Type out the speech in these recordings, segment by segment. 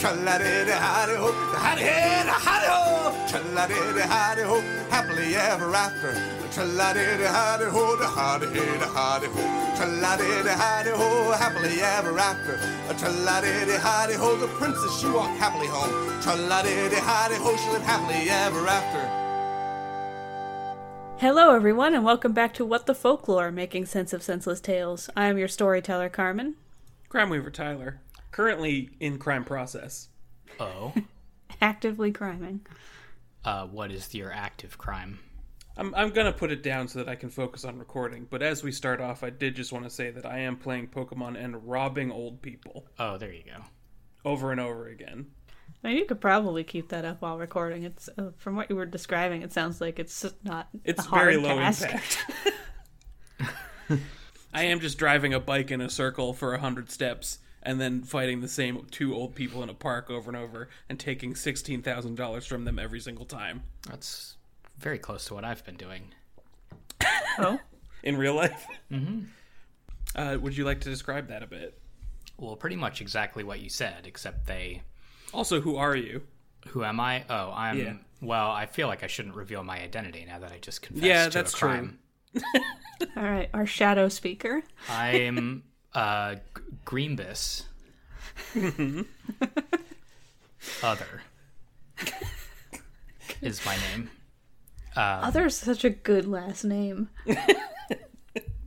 Tra-la-di-di, howdy-ho, howdy-hi, howdy-ho. Tra-la-di-di, howdy-ho, happily ever after. Tra-la-di-di, howdy-ho, da howdy-hi, da howdy-ho. Tra-la-di-di, howdy-ho, happily ever after. Tra-la-di-di, howdy-ho, the princess, she walked happily home. Tra-la-di-di, howdy-ho, she lived happily ever after. Hello, everyone, and welcome back to What the Folklore, making sense of senseless tales. I am your storyteller, Carmen. Crime Weaver Tyler, currently in crime process. Oh, Actively criming. uh, what is your active crime? I'm, I'm gonna put it down so that I can focus on recording, but as we start off, I did just want to say that I am playing Pokemon and robbing old people Oh, there you go. over and over again. I mean, you could probably keep that up while recording. It's uh, from what you were describing. It sounds like it's not. It's a hard very low task. impact. I am just driving a bike in a circle for a hundred steps and then fighting the same two old people in a park over and over and taking sixteen thousand dollars from them every single time. That's very close to what I've been doing. Oh, In real life? Mm-hmm. Uh, would you like to describe that a bit? Well, pretty much exactly what you said, except they. Also, who are you? Who am I? Oh, I'm. Yeah. Well, I feel like I shouldn't reveal my identity now that I just confessed Yeah, to that's a true. all right. Our shadow speaker. I'm uh, G- Greenbus. Other is my name. Uh Other's such a good last name.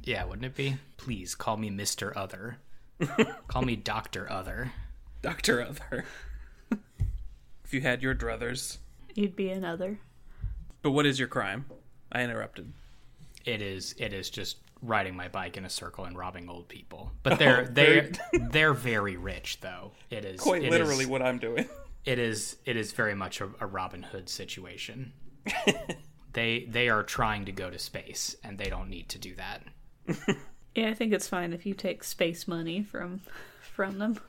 Yeah, wouldn't it be? Please call me Mister Other. call me Doctor Other. Doctor Other. if you had your druthers. You'd be another. But what is your crime? I interrupted. It is. It is just riding my bike in a circle and robbing old people. But they're Oh, they're very- they're very rich though. It is Quite it literally is- what I'm doing. it is it is very much a, a Robin Hood situation. they they are trying to go to space and they don't need to do that. Yeah, I think it's fine if you take space money from from them.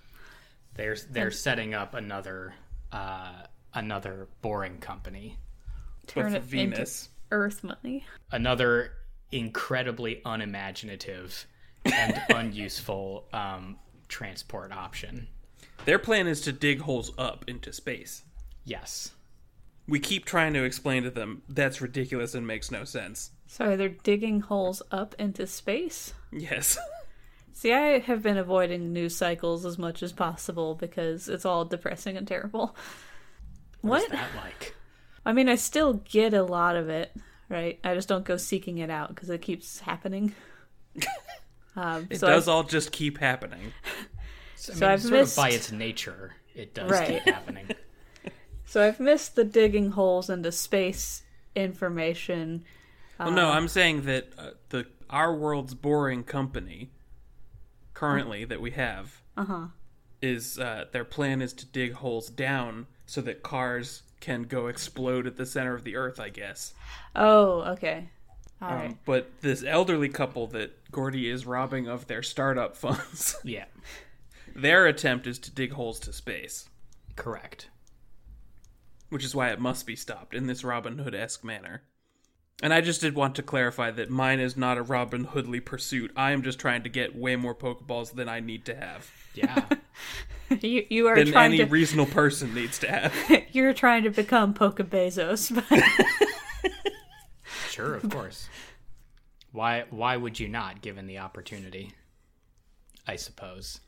They're they're setting up another uh, another boring company, Turn With it Venus. into Earth money. another incredibly unimaginative and unuseful um, transport option. Their plan is to dig holes up into space. Yes, We keep trying to explain to them that's ridiculous and makes no sense. Sorry, they're digging holes up into space. Yes. See, I have been avoiding news cycles as much as possible because it's all depressing and terrible. What? what's that like? I mean, I still get a lot of it, right? I just don't go seeking it out because it keeps happening. Um, It so does I've, all just keep happening. So, I So mean, I've sort missed- of by its nature, it does Right. keep happening. so I've missed the digging holes into space information. Well, no, I'm saying that uh, the our world's boring company currently that we have Uh-huh. is uh, their plan is to dig holes down so that cars can go explode at the center of the earth, I guess. Oh, okay. All Um, right. But this elderly couple that Gordy is robbing of their startup funds, Yeah, their attempt is to dig holes to space, correct. which is why it must be stopped in this Robin Hood esque manner. And I just did want to clarify that mine is not a Robin Hoodly pursuit. I am just trying to get way more Pokeballs than I need to have. Yeah, You you are Than trying any to reasonable person needs to have. you're trying to become Pokebezos. But sure, of course. Why why would you not, given the opportunity? I suppose.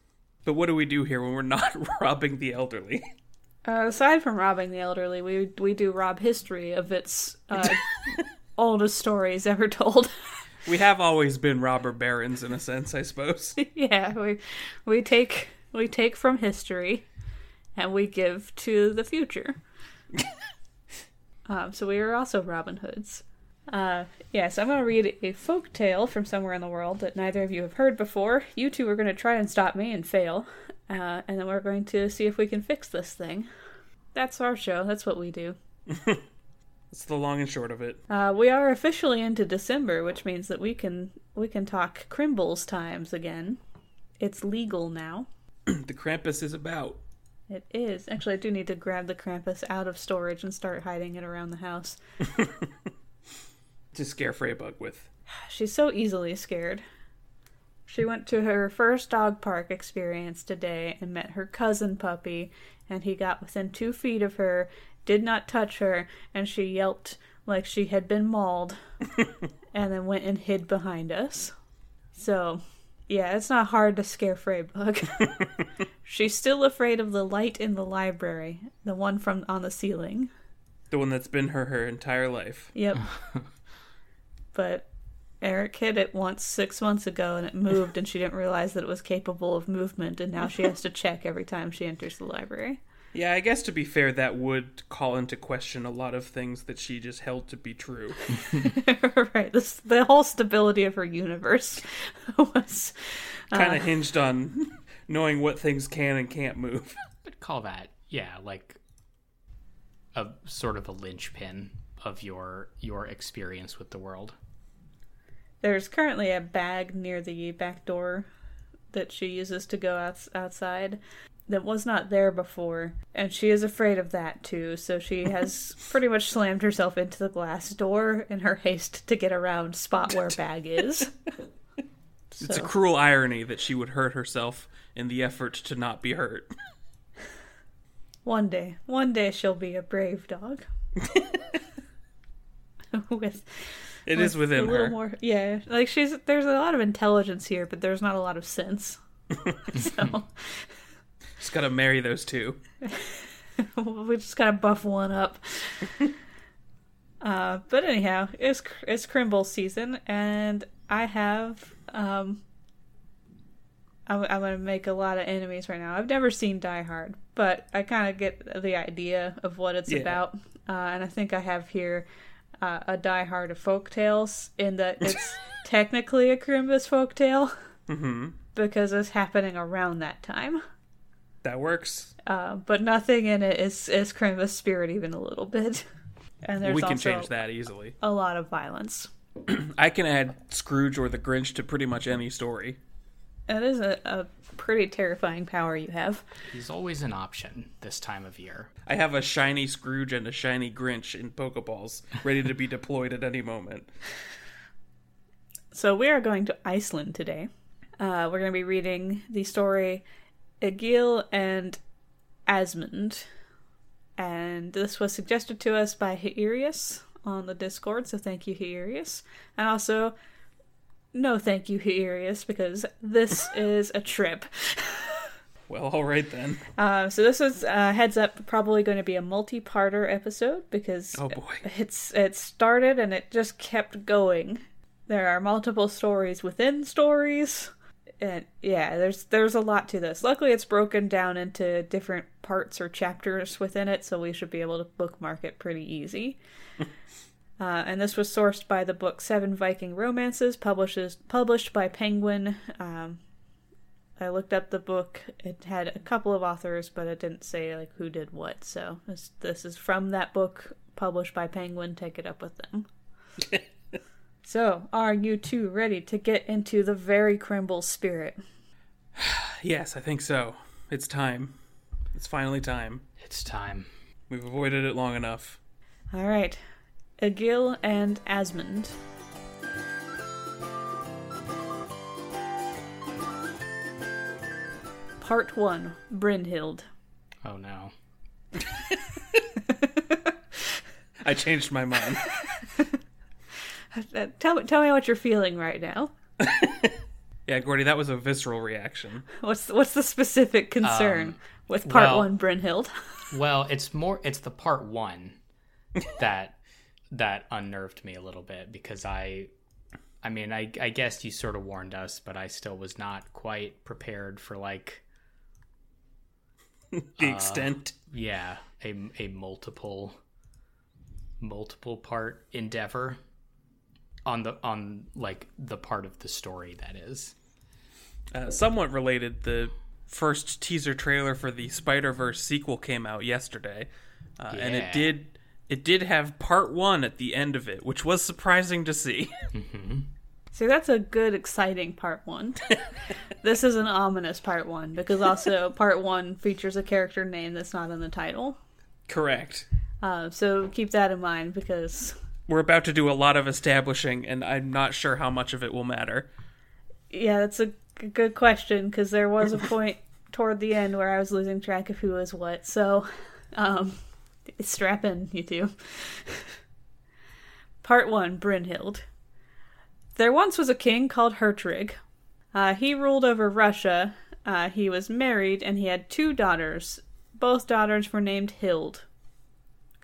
But what do we do here when we're not robbing the elderly? uh, aside from robbing the elderly, we we do rob history of its uh, oldest stories ever told. We have always been robber barons in a sense, I suppose. yeah, we we take we take from history and we give to the future. um, so we are also Robin Hoods. Uh, yes, I'm going to read a folk tale from somewhere in the world that neither of you have heard before. You two are going to try and stop me and fail, uh, and then we're going to see if we can fix this thing. That's our show. That's what we do. It's the long and short of it. Uh, we are officially into December, which means that we can we can talk Crimbles times again. It's legal now. the Krampus is about. It is. Actually, I do need to grab the Krampus out of storage and start hiding it around the house. To scare Freybug with. She's so easily scared. She went to her first dog park experience today and met her cousin puppy, and he got within two feet of her, did not touch her, and she yelped like she had been mauled, and then went and hid behind us. So, yeah, it's not hard to scare Freybug. She's still afraid of the light in the library, the one from on the ceiling. The one that's been her her entire life. Yep. but Eric hit it once six months ago and it moved, and she didn't realize that it was capable of movement, and now she has to check every time she enters the library. Yeah, I guess to be fair, that would call into question a lot of things that she just held to be true. right. This, the whole stability of her universe was. kind of uh, hinged on knowing what things can and can't move. I'd call that, yeah, like a sort of a linchpin of your your experience with the world. There's currently a bag near the back door that she uses to go outs- outside that was not there before, and she is afraid of that too. So she has pretty much slammed herself into the glass door in her haste to get around spot where bag is. It's a cruel irony that she would hurt herself in the effort to not be hurt. One day, one day she'll be a brave dog. With It is with within a little her. more, yeah. Like she's there's a lot of intelligence here, but there's not a lot of sense. so Just gotta marry those two. we just gotta buff one up. uh, but anyhow, it's it's Crimble season, and I have um. I'm, I'm gonna make a lot of enemies right now. I've never seen Die Hard, but I kind of get the idea of what it's Yeah. about, uh, and I think I have here uh, a Die Hard of folk tales in that it's technically a Crimbus folk tale hmm because it's happening around that time. That works. Uh, but nothing in it is is Crimbus spirit even a little bit. And there's we can also change that easily. a lot of violence. I can add Scrooge or the Grinch to pretty much any story. That is a, a pretty terrifying power you have. He's always an option this time of year. I have a shiny Scrooge and a shiny Grinch in Pokeballs ready to be deployed at any moment. So we are going to Iceland today. Uh, we're going to be reading the story Egil and Asmund. And this was suggested to us by Heirius on the Discord, so thank you, Heirius. And also, no thank you, Heirius, because this is a trip. Well, all right then. Uh, so this is uh, heads up, probably going to be a multi-parter episode because Oh boy. it's it started and it just kept going. There are multiple stories within stories, and yeah, there's there's a lot to this. Luckily, it's broken down into different parts or chapters within it, so we should be able to bookmark it pretty easy. Uh, and this was sourced by the book Seven Viking Romances, publishes published by Penguin. Um, I looked up the book. It had a couple of authors, but it didn't say like who did what. So this this is from that book published by Penguin. Take it up with them. so, are you two ready to get into the very Crimble spirit? Yes, I think so. It's time. It's finally time. It's time. We've avoided it long enough. All right, Egil and Asmund. Part one: Brynhild. Oh no. I changed my mind. Uh, tell me, tell me what you're feeling right now. Yeah, Gordy, that was a visceral reaction. What's what's the specific concern with part well- one, Brynhild? Well, it's more it's the part 1 that that unnerved me a little bit because I I mean, I I guess you sort of warned us, but I still was not quite prepared for like The extent. yeah, a a multiple multiple part endeavor on the on like the part of the story that is. Uh, somewhat related, the first teaser trailer for the Spider Verse sequel came out yesterday, uh, and it did It did have part one at the end of it, which was surprising to see. See, that's a good, exciting part one. this is an ominous part one because also part one features a character name that's not in the title. Correct. Uh, so keep that in mind because We're about to do a lot of establishing, and I'm not sure how much of it will matter. yeah, that's a g- good question because there was a point toward the end where I was losing track of who was what. So, um, strap in, you two. Part one: Brynhild. There once was a king called Hertrig. Uh, he ruled over Russia. Uh, he was married and he had two daughters. Both daughters were named Hild.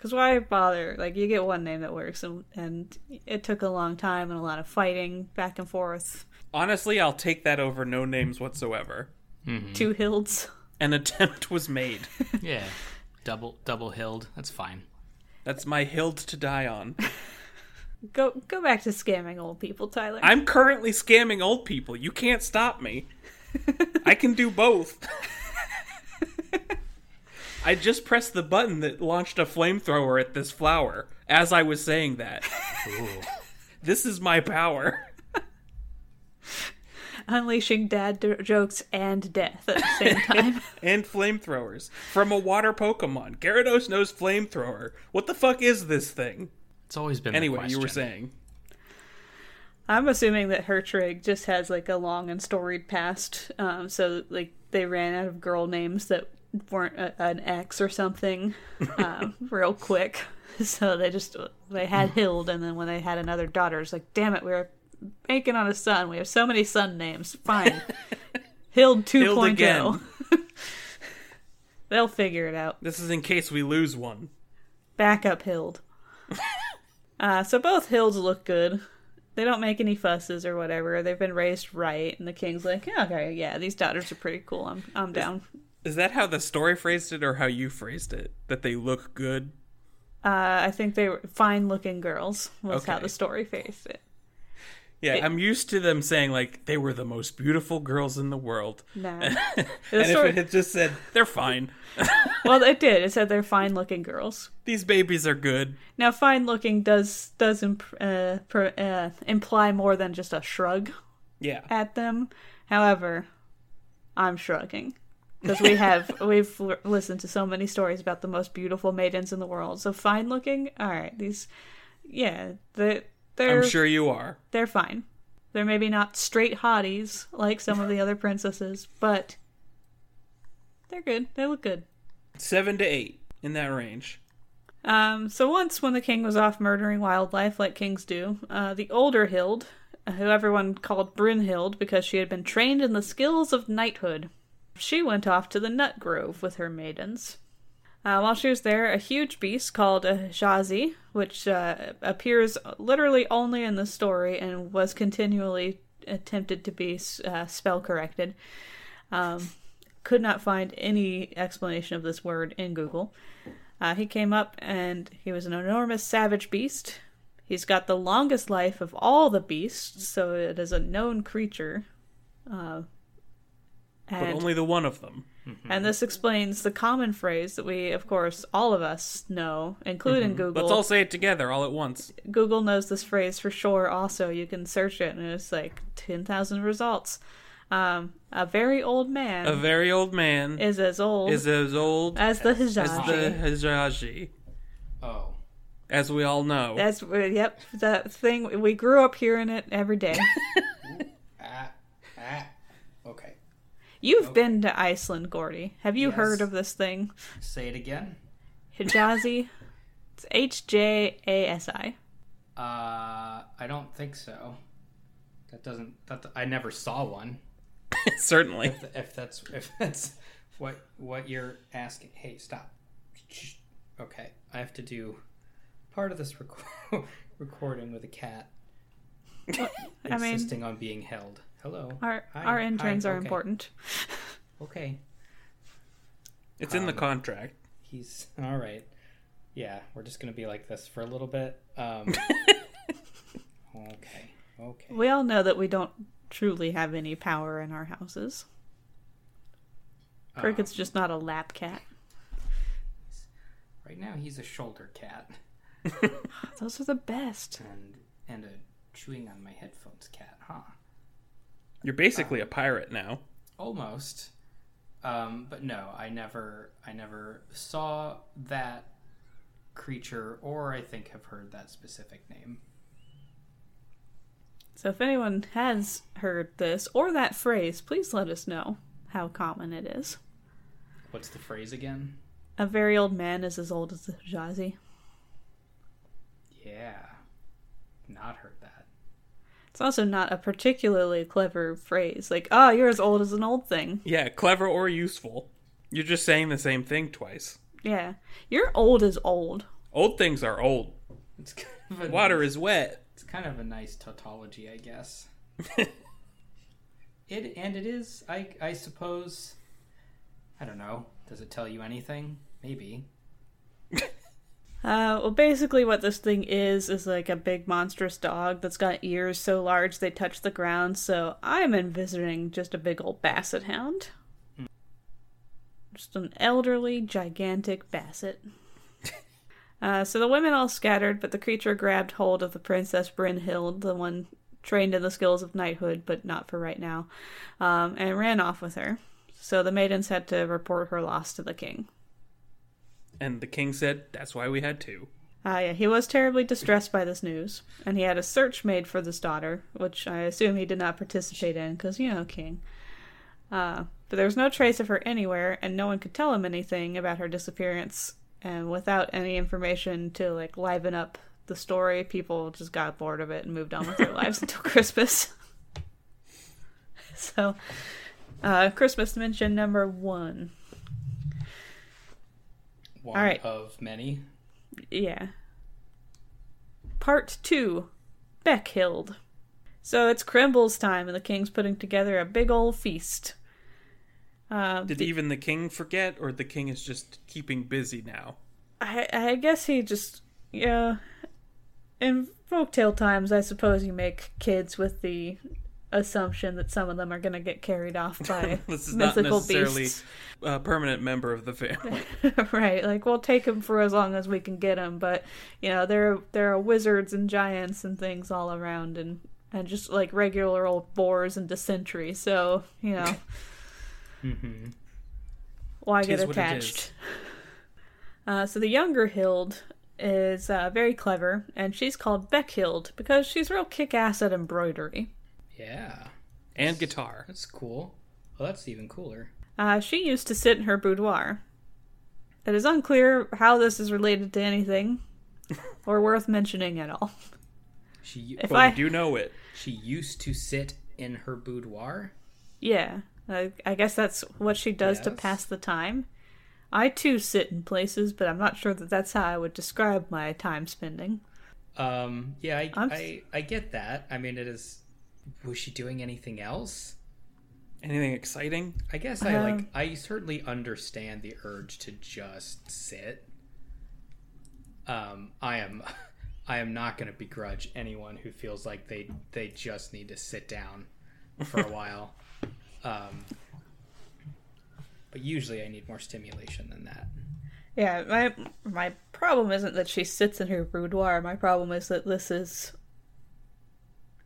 Because why bother? Like, you get one name that works, and, and it took a long time and a lot of fighting back and forth. Honestly, I'll take that over no names whatsoever. Mm-hmm. Two Hilds. An attempt was made. Yeah. Double double hilled. That's fine. That's my hild to die on. Go go back to scamming old people, Tyler. I'm currently scamming old people. You can't stop me. I can do both. I just pressed the button that launched a flamethrower at this flower as I was saying that. This is my power. Unleashing dad d- jokes and death at the same time. And flamethrowers from a water Pokemon. Gyarados knows flamethrower. What the fuck is this thing? It's always been. the Anyway, you were saying. I'm assuming that Hertrig just has like a long and storied past. Um, so like they ran out of girl names that weren't a, an X or something, um, real quick. So they just they had Hild, and then when they had another daughter, it's like, damn it, we're banking on a son. We have so many son names. Fine, Hild 2.0. Hild again. They'll figure it out. This is in case we lose one. Backup Hild. uh, so both Hilds look good. They don't make any fusses or whatever. They've been raised right, and the king's like, yeah, okay, yeah, these daughters are pretty cool. I'm, I'm down. Is that how the story phrased it or how you phrased it? That they look good? Uh, I think they were fine-looking girls. Was how Okay. the story faced it. Yeah, It- I'm used to them saying like they were the most beautiful girls in the world. No, and the story. if it had just said they're fine, well, it did. It said they're fine-looking girls. these babies are good. Now, fine-looking does does imp- uh, per, uh, imply more than just a shrug Yeah, at them. However, I'm shrugging because we have we've l- listened to so many stories about the most beautiful maidens in the world. So fine looking, all right. These, yeah, they they're I'm sure you are. they're fine. They're maybe not straight hotties like some of the other princesses, but they're good. They look good. Seven to eight in that range. Um, so once, when the king was off murdering wildlife like kings do, uh, the older Hild, who everyone called Brynhild because she had been trained in the skills of knighthood, she went off to the nut grove with her maidens. Uh, while she was there, a huge beast called a Jazi, which uh, appears literally only in the story and was continually attempted to be uh, spell corrected, um, could not find any explanation of this word in Google. Uh, he came up and he was an enormous savage beast. He's got the longest life of all the beasts, so it is a known creature. Uh, But only the one of them. and this explains the common phrase that we, of course, all of us know, including Google. Let's all say it together all at once. Google knows this phrase for sure. Also, you can search it, and it's like ten thousand results. Um, a very old man A very old man is as old is as old as the as the Hijaji, Oh. as we all know. That's yep, that thing we grew up hearing it every day. Ah. Ah. Okay. You've been to Iceland, Gordy. Have you Yes. heard of this thing? Say it again. Hjasi? It's H J A S I. Uh, I don't think so. That doesn't. That I never saw one. Certainly. If, if that's if that's what what you're asking. Hey, stop. Okay, I have to do part of this reco- recording with a cat I mean, insisting on being held. Hello. our Hi. our interns Hi. are Okay. important. Okay. It's in the Um, contract. He's all right. Yeah, we're just gonna be like this for a little bit. Um, okay. Okay. We all know that we don't truly have any power in our houses. Cricket's just not a lap cat. Right now, he's a shoulder cat. Those are the best. and and a chewing on my headphones cat, huh? You're basically a pirate now. Almost. Um, but no, I never I never saw that creature or I think have heard that specific name. So if anyone has heard this or that phrase, please let us know how common it is. What's the phrase again? A very old man is as old as the Hjasi. Yeah. Not heard that. It's also not a particularly clever phrase. Like, oh, you're as old as an old thing. Yeah, clever or useful. You're just saying the same thing twice. Yeah. You're old as old. Old things are old. It's kind of a Water nice, is wet. It's kind of a nice tautology, I guess. it and it is. I I suppose. I don't know. Does it tell you anything? Maybe. Uh, well, basically, what this thing is is like a big monstrous dog that's got ears so large they touch the ground. So I'm envisioning just a big old basset hound. Just an elderly, gigantic basset. uh, so the women all scattered, but the creature grabbed hold of the Princess Brynhild, the one trained in the skills of knighthood, but not for right now, um, and ran off with her. So the maidens had to report her loss to the king. And the king said, that's why we had two. Ah, yeah, he was terribly distressed by this news, and he had a search made for this daughter, which I assume he did not participate in, because, you know, king. Uh, but there was no trace of her anywhere, and no one could tell him anything about her disappearance. And without any information to, like, liven up the story, people just got bored of it and moved on with their lives until Christmas. so, uh, Christmas mention number one. One All right. of many. Yeah. Part two Beckhild. So it's Crimble's time, and the king's putting together a big old feast. Uh, Did even the king forget, or the king is just keeping busy now? I, I guess he just, yeah. In folktale times, I suppose you make kids with the assumption that some of them are going to get carried off by This is not mythical necessarily beasts. a permanent member of the family. right like we'll take them for as long as we can get them but you know there there are wizards and giants and things all around and and just like regular old boars and dysentery so you know Mm-hmm. why Tis get attached uh, so the younger hild is uh, very clever and she's called beckhild because she's real kick-ass at embroidery Yeah. And guitar. That's cool. Well, that's even cooler. Uh, she used to sit in her boudoir. It is unclear how this is related to anything or worth mentioning at all. She If But I, we do know it. she used to sit in her boudoir. yeah, I, I guess that's what she does to pass the time. I too sit in places, but I'm not sure that that's how I would describe my time spending. Um, yeah, I, I'm s- I, I get that. I mean, it is. Was she doing anything else? Anything exciting? I guess I like. Um, I certainly understand the urge to just sit. Um, I am, I am not going to begrudge anyone who feels like they they just need to sit down for a while. Um, but usually, I need more stimulation than that. Yeah, my my problem isn't that she sits in her boudoir. My problem is that this is the-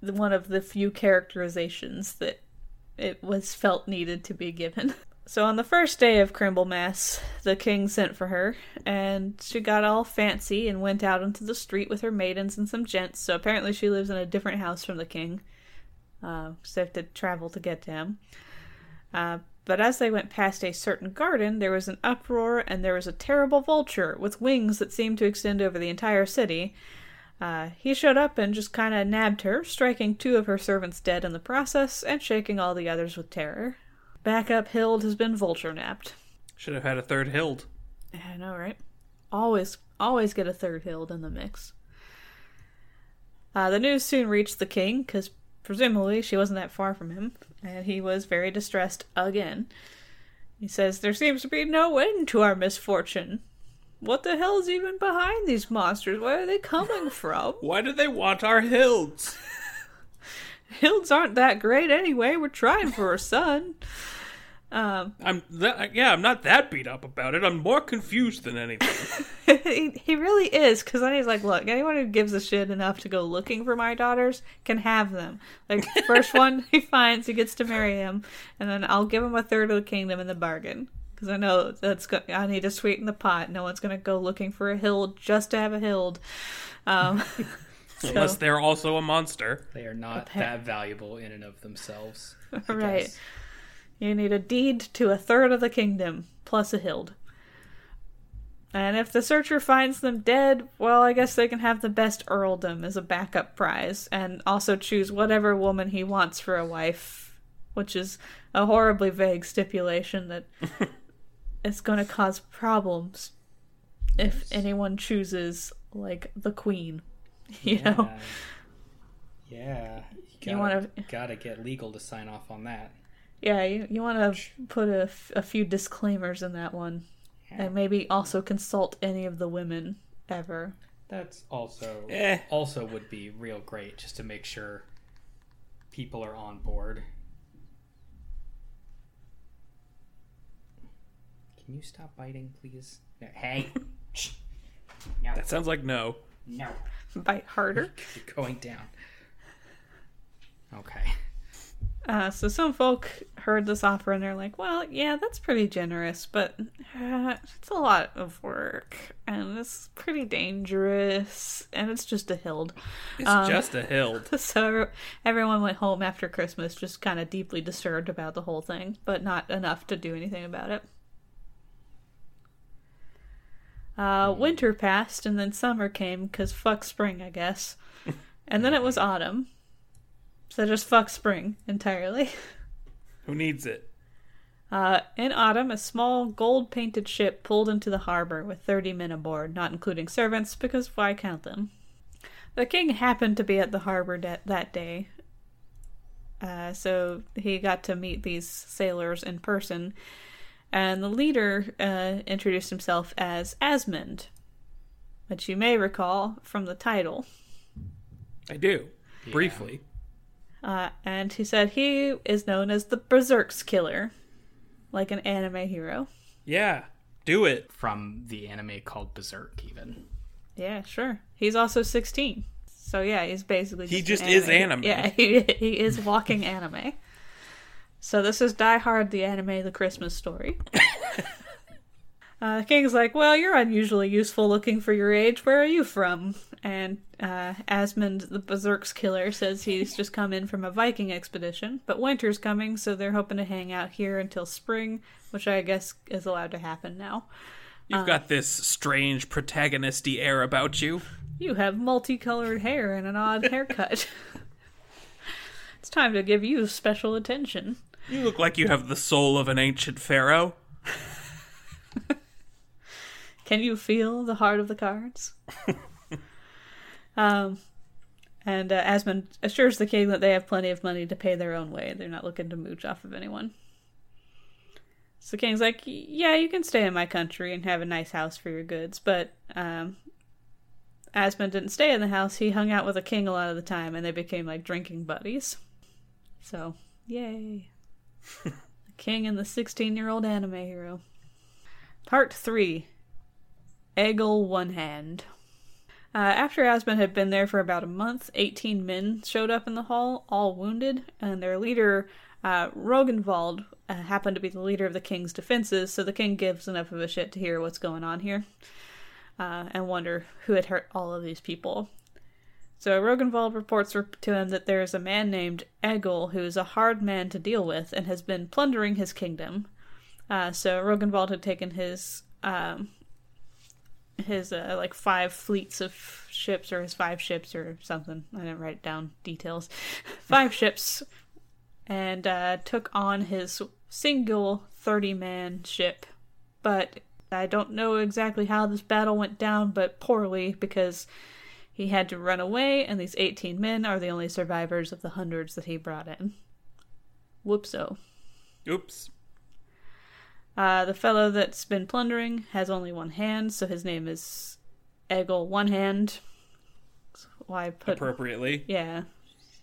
one of the few characterizations that it was felt needed to be given. So on the first day of Crimblemas, the king sent for her, and she got all fancy and went out into the street with her maidens and some gents. So apparently she lives in a different house from the king. Uh, so they have to travel to get to him. Uh, but as they went past a certain garden, there was an uproar, and there was a terrible vulture with wings that seemed to extend over the entire city. Uh, he showed up and just kind of nabbed her, striking two of her servants dead in the process, and shaking all the others with terror. Backup Hild has been vulture napped. Should have had a third hild. I know, right? Always, always get a third Hild in the mix. Uh, the news soon reached the king, because presumably she wasn't that far from him, and he was very distressed again. He says, There seems to be no end to our misfortune. What the hell is even behind these monsters? Where are they coming from? Why do they want our hilds? Hilds aren't that great anyway. We're trying for a son. Um, I'm that, yeah, I'm not that beat up about it. I'm more confused than anything. he, he really is because then he's like look anyone who gives a shit enough to go looking for my daughters can have them like first one he finds he gets to marry him and then i'll give him a third of the kingdom in the bargain because i know that's go- i need to sweeten the pot no one's gonna go looking for a hild just to have a hild um, so- Unless they're also a monster. They are not Okay. that valuable in and of themselves. I Right. guess. You need a deed to a third of the kingdom, plus a hild. And if the searcher finds them dead, well, I guess they can have the best earldom as a backup prize, and also choose whatever woman he wants for a wife, which is a horribly vague stipulation that it's going to cause problems if anyone chooses, like, the queen. You know? Yeah. Yeah. You, You gotta, wanna- gotta get legal to sign off on that. Yeah, you, you want to put a, a few disclaimers in that one. And maybe also consult any of the women ever. That's also Eh. also would be real great just to make sure people are on board. Can you stop biting, please? No, hey. No. That sounds like no. no. Bite harder. You're going down. Okay. Uh, so some folk heard this offer and they're like, well, yeah, that's pretty generous, but uh, it's a lot of work and it's pretty dangerous and it's just a hild. It's Um, just a hild. So everyone went home after Christmas just kind of deeply disturbed about the whole thing, but not enough to do anything about it. Uh, winter passed and then summer came because fuck spring, I guess. And then it was autumn. So just fuck spring entirely. Who needs it? Uh, in autumn, a small gold painted ship pulled into the harbor with 30 men aboard, not including servants, because why count them? The king happened to be at the harbor that, that day, uh, so he got to meet these sailors in person, and the leader uh, introduced himself as Asmund, which you may recall from the title. I do. Briefly. Uh, and he said he is known as the Berserk's Killer, like an anime hero. Yeah. Do it. From the anime called Berserk, even. Yeah, sure. He's also 16. So yeah, he's basically He an just is anime. Yeah, he, he is walking anime. So this is Die Hard the anime the Christmas story. uh, king's like, "Well, you're unusually useful looking for your age. Where are you from?" And uh, Asmund the Berserk's killer says he's just come in from a Viking expedition, but winter's coming, so they're hoping to hang out here until spring, which I guess is allowed to happen now. You've got this strange protagonisty air about you. You have multicolored hair and an odd haircut. it's time to give you special attention. You look like you have the soul of an ancient pharaoh. Can you feel the heart of the cards? um, and uh, Asmund assures the king that they have plenty of money to pay their own way. They're not looking to mooch off of anyone. So the king's like, "Yeah, you can stay in my country and have a nice house for your goods, but um, Asmund didn't stay in the house. He hung out with the king a lot of the time, and they became like drinking buddies. So, yay! the king and the sixteen-year-old anime hero. Part three. Egil One Hand. Uh, after Asmund had been there for about a month, 18 men showed up in the hall, all wounded, and their leader, uh, Rogenwald, uh, happened to be the leader of the king's defenses, so the king gives enough of a shit to hear what's going on here uh, and wonder who had hurt all of these people. So Rogenwald reports to him that there is a man named Egil who is a hard man to deal with and has been plundering his kingdom. Uh, so Rogenwald had taken his um, his uh, like five fleets of ships or his five ships or something. I didn't write down details. five ships and uh, took on his single 30 man ship. But I don't know exactly how this battle went down, but poorly because he had to run away, and these 18 men are the only survivors of the hundreds that he brought in. Whoopso. Oops. Uh, the fellow that's been plundering has only one hand, so his name is Egil One Hand. That's Why I put Appropriately. yeah?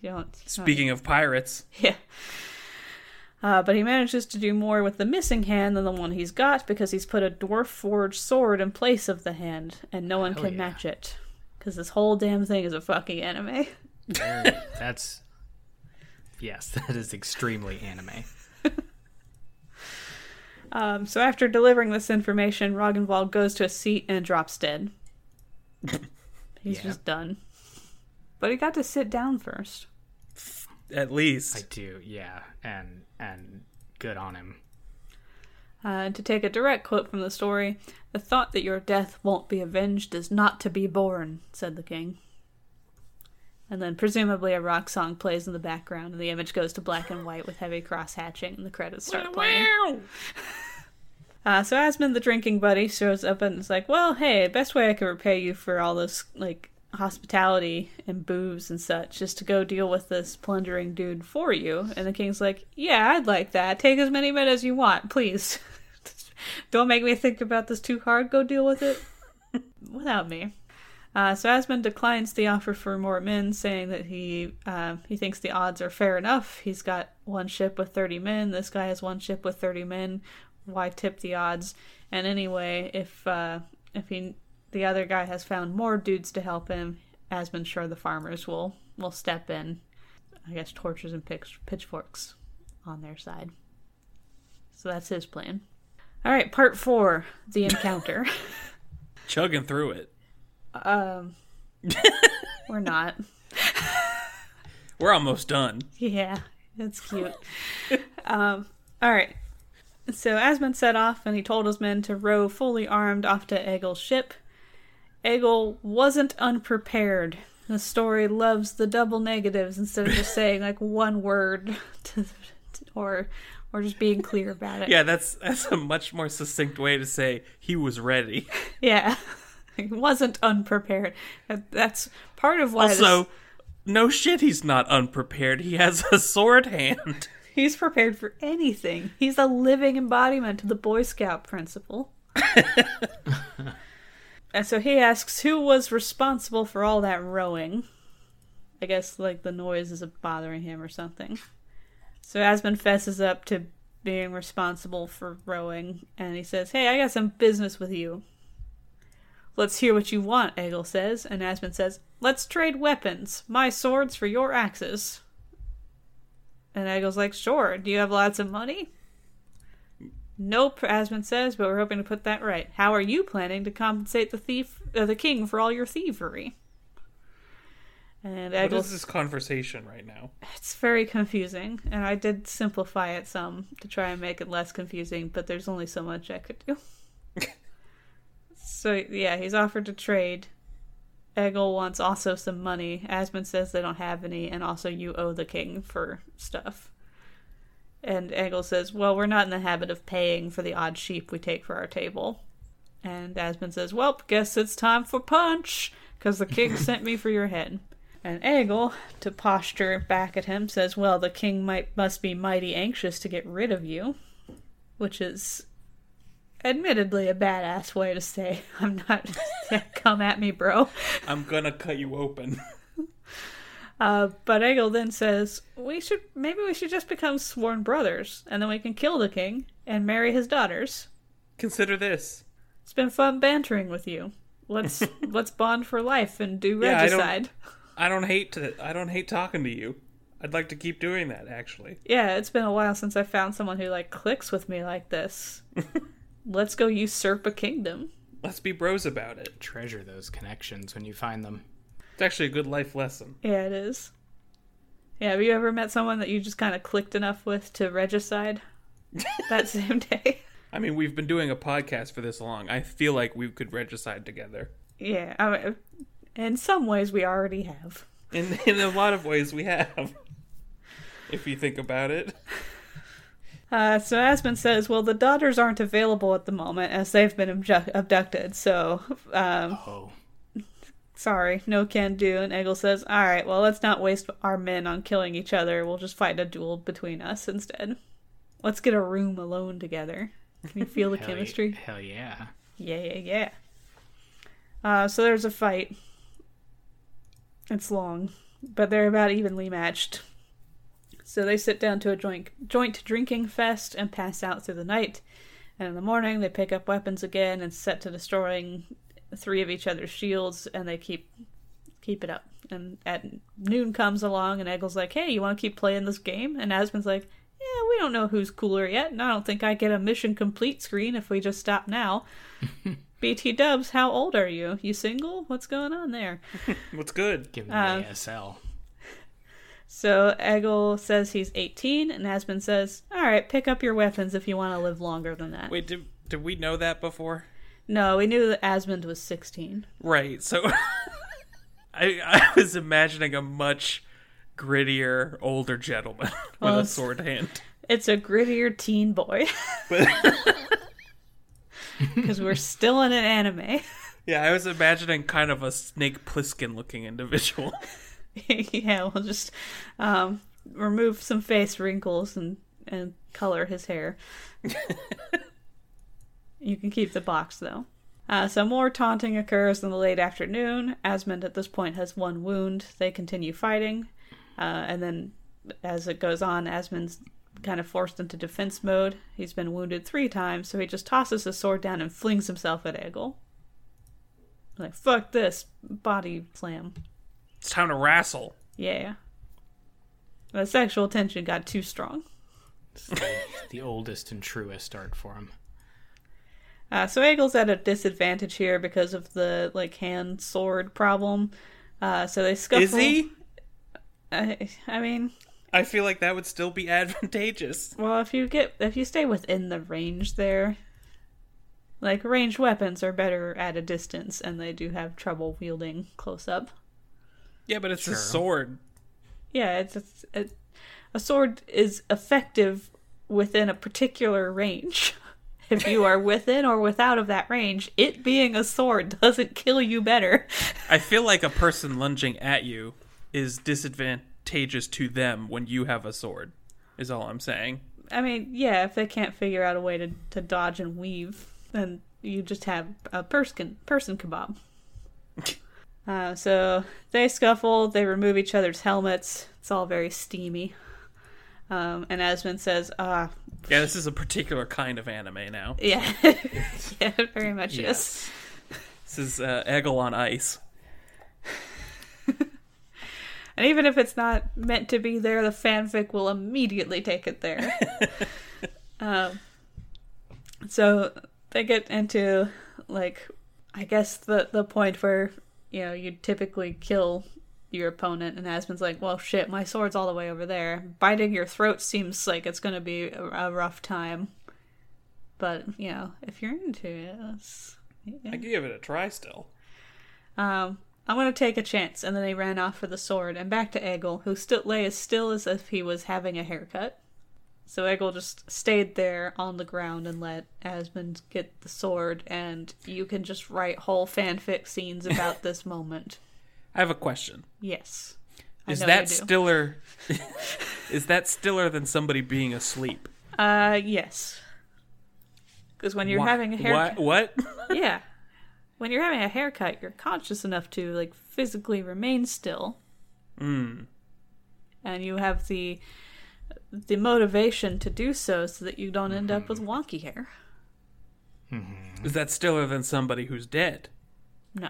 You don't. Speaking of pirates, Yeah. Uh, but he manages to do more with the missing hand than the one he's got because he's put a dwarf forged sword in place of the hand, and no one Hell can yeah. match it. Because this whole damn thing is a fucking anime. That's yes, that is extremely anime. Um, so after delivering this information, Roggenwald goes to a seat and drops dead. He's Yeah. just done. But he got to sit down first. At least. I do, yeah, and and good on him. Uh, to take a direct quote from the story, the thought that your death won't be avenged is not to be borne, said the king. And then presumably a rock song plays in the background, and the image goes to black and white with heavy cross hatching, and the credits start playing. Uh, so Asmund, the drinking buddy, shows up and is like, "Well, hey, best way I could repay you for all this like hospitality and booze and such is to go deal with this plundering dude for you." And the king's like, "Yeah, I'd like that. Take as many men as you want, please. Don't make me think about this too hard. Go deal with it without me." Uh, so Asmund declines the offer for more men, saying that he uh, he thinks the odds are fair enough. He's got one ship with thirty men. This guy has one ship with thirty men. Why tip the odds? And anyway, if uh, if he the other guy has found more dudes to help him, Asmund's sure the farmers will will step in. I guess torches and pitch, pitchforks on their side. So that's his plan. All right, part four: the encounter. Chugging through it. um, we're not. We're almost done. Yeah, that's cute. um, all right. So Asmund set off and he told his men to row fully armed off to Egil's ship. Egil wasn't unprepared. The story loves the double negatives instead of just saying like one word to, or or just being clear about it. Yeah, that's that's a much more succinct way to say he was ready. Yeah. He wasn't unprepared. That's part of why this- Also, no shit, he's not unprepared. He has a sword hand. He's prepared for anything. He's a living embodiment of the Boy Scout principle. And so he asks who was responsible for all that rowing. I guess like the noise is bothering him or something. So Asmund fesses up to being responsible for rowing and he says, Hey, I got some business with you. Let's hear what you want, Egil says, and Asmund says, Let's trade weapons. My swords for your axes. And Egil's like, sure. Do you have lots of money? Nope, Asmund says, but we're hoping to put that right. How are you planning to compensate the thief, uh, the king, for all your thievery? And What Egil's, is this conversation right now? it's very confusing, and I did simplify it some to try and make it less confusing, but there's only so much I could do. so yeah, he's offered to trade. Egil wants also some money. Asmund says they don't have any, and also you owe the king for stuff. And Egil says, Well, we're not in the habit of paying for the odd sheep we take for our table. And Asmund says, Well, guess it's time for punch, because the king sent me for your head. And Egil, to posture back at him, says, Well, the king might must be mighty anxious to get rid of you. Which is admittedly a badass way to say, I'm not come at me, bro. I'm gonna cut you open. Uh, but Egil then says, "We should maybe we should just become sworn brothers, and then we can kill the king and marry his daughters. Consider this. It's been fun bantering with you. Let's let's bond for life and do Yeah, I don't- regicide. I don't hate to. I don't hate talking to you. I'd like to keep doing that. Actually, Yeah, it's been a while since I found someone who like clicks with me like this. let's go usurp a kingdom. let's be bros about it. Treasure those connections when you find them. It's actually a good life lesson. Yeah, it is. Yeah, have you ever met someone that you just kind of clicked enough with to regicide that same day? I mean, we've been doing a podcast for this long. I feel like we could regicide together. Yeah, I mean, in some ways we already have. In in a lot of ways, we have. If you think about it. Uh, so Asmund says, "Well, the daughters aren't available at the moment as they've been abju- abducted. So, um, Oh, sorry, no can do." And Egil says, "All right, well, let's not waste our men on killing each other. We'll just fight a duel between us instead. Let's get a room alone together. Can you feel the hell chemistry? Ye- hell yeah. Yeah, yeah, yeah." Uh, so there's a fight. It's long, but they're about evenly matched. So they sit down to a joint joint drinking fest and pass out through the night. And in the morning, they pick up weapons again and set to destroying three of each other's shields, and they keep keep it up. And at noon comes along, and Egil's like, "Hey, you want to keep playing this game?" And Asmund's like, "Yeah, we don't know who's cooler yet, and I don't think I get a mission complete screen if we just stop now." BT Dubs, how old are you? You single? What's going on there? What's good? Give me Um, ASL. So Eggle says he's 18, and Asmund says, "All right, pick up your weapons if you want to live longer than that." Wait, did did we know that before? No, we knew that Asmund was 16. Right. So I I was imagining a much grittier older gentleman with Well, a sword hand. It's a grittier teen boy because we're still in an anime. yeah, I was imagining kind of a Snake Plissken looking individual. yeah, we'll just um, remove some face wrinkles and and color his hair. You can keep the box though. Uh, so more taunting occurs in the late afternoon. Asmund at this point has one wound. They continue fighting, uh, and then as it goes on, Asmund's kind of forced into defense mode. He's been wounded three times, so he just tosses his sword down and flings himself at Egil. Like fuck this body slam. It's time to wrestle. Yeah. The sexual tension got too strong. The, the oldest and truest art form. Uh, so Egil's at a disadvantage here because of the like hand sword problem. Uh, so they scuffle. Is he? I, I mean, I feel like that would still be advantageous. well, if you get if you stay within the range there, like ranged weapons are better at a distance, and they do have trouble wielding close up. Yeah, but it's Sure. a sword. Yeah, it's, it's it, a sword is effective within a particular range. If you are within or without of that range, it being a sword doesn't kill you better. I feel like a person lunging at you is disadvantageous to them when you have a sword. Is all I'm saying. I mean, yeah, if they can't figure out a way to, to dodge and weave, then you just have a person person kebab. Uh, so they scuffle, they remove each other's helmets. It's all very steamy. Um, and Asmund says, "Ah, Yeah, this is a particular kind of anime now. yeah, yeah, very much is." Yes. This is uh, Egil on ice. And even if it's not meant to be there, the fanfic will immediately take it there. um, so they get into like, I guess the the point where you know you typically kill your opponent, and Asmund's like, "Well, shit, my sword's all the way over there. Biting your throat seems like it's gonna be a, a rough time." But you know, if you're into it, it's, I could give it a try still. um, I'm gonna take a chance. And then they ran off for the sword and back to Egil, who still lay as still as if he was having a haircut. So Egil just stayed there on the ground and let Asmund get the sword, and you can just write whole fanfic scenes about this moment. I have a question. Yes. Is that stiller? is that stiller than somebody being asleep? Uh, yes. Because when you're Wha- having a haircut, What? What? yeah, when you're having a haircut, you're conscious enough to like physically remain still. Hmm. and you have the the motivation to do so so that you don't end up with Mm-hmm. wonky hair. Is that stiller than somebody who's dead? No.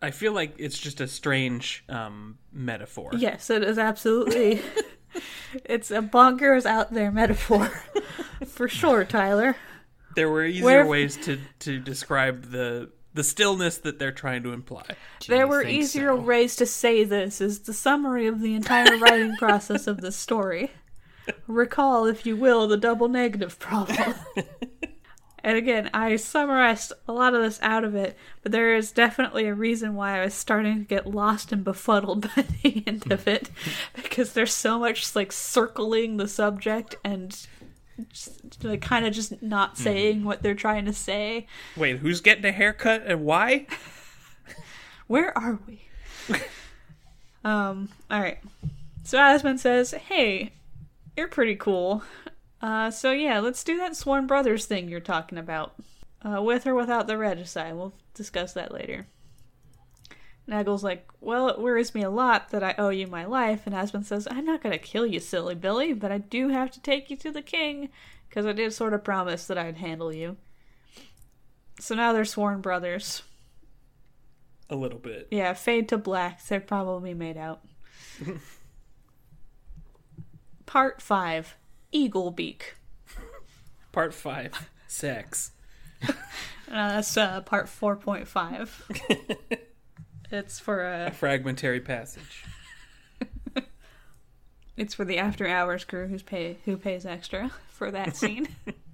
I feel like it's just a strange um, metaphor. Yes, it is absolutely. it's a bonkers out there metaphor, for sure, Tyler. There were easier Where- ways to, to describe the the stillness that they're trying to imply. Do there were easier so? ways to say this. Is the summary of the entire writing process of this story. Recall, if you will, the double negative problem. And again, I summarized a lot of this out of it, but there is definitely a reason why I was starting to get lost and befuddled by the end of it, because there's so much like circling the subject and just, like kind of just not saying what they're trying to say. Wait, who's getting a haircut and why? Where are we? um. All right. So Asmund says, "Hey, you're pretty cool. Uh, so yeah, let's do that Sworn Brothers thing you're talking about, uh, with or without the regicide. We'll discuss that later." Nagel's like, Well, it worries me a lot that I owe you my life. And Asmund says, I'm not going to kill you, silly Billy, but I do have to take you to the king because I did sort of promise that I'd handle you. So now they're sworn brothers. A little bit. Yeah, fade to black. They're probably made out. Part 5 Eagle Beak. Part five. Sex. That's uh, part 4.5. it's for A uh, fragmentary passage. it's for the after hours crew who's pay who pays extra for that scene.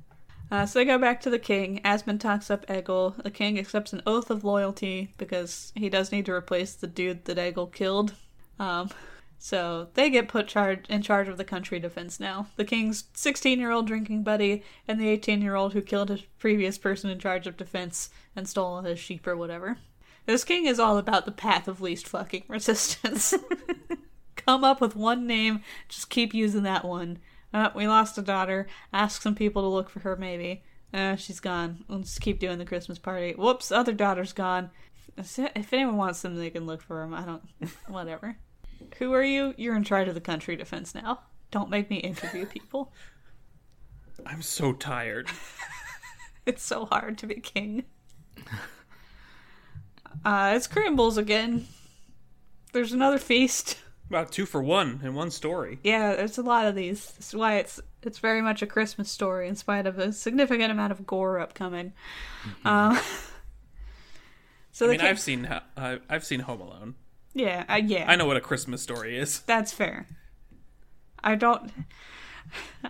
uh, so they go back to the king. Asmund talks up Egil. The king accepts an oath of loyalty because he does need to replace the dude that Egil killed. Um, so they get put charge in charge of the country defense now. The king's 16-year-old drinking buddy and the 18-year-old who killed his previous person in charge of defense and stole his sheep or whatever. This king is all about the path of least fucking resistance. Come up with one name, just keep using that one. Uh, we lost a daughter. Ask some people to look for her, maybe. Uh, she's gone. We'll just keep doing the Christmas party. Whoops, other daughter's gone. If anyone wants them, they can look for them. I don't. Whatever. Who are you? You're in charge of the country defense now. Don't make me interview people. I'm so tired. It's so hard to be king. Uh, it's Crimbles again. There's another feast. About two for one in one story. Yeah, there's a lot of these. This is why it's it's very much a Christmas story, in spite of a significant amount of gore upcoming. Um, so I mean, king... I've seen uh, I've seen Home Alone. Yeah, uh, yeah, I know what a Christmas story is. that's fair. I don't.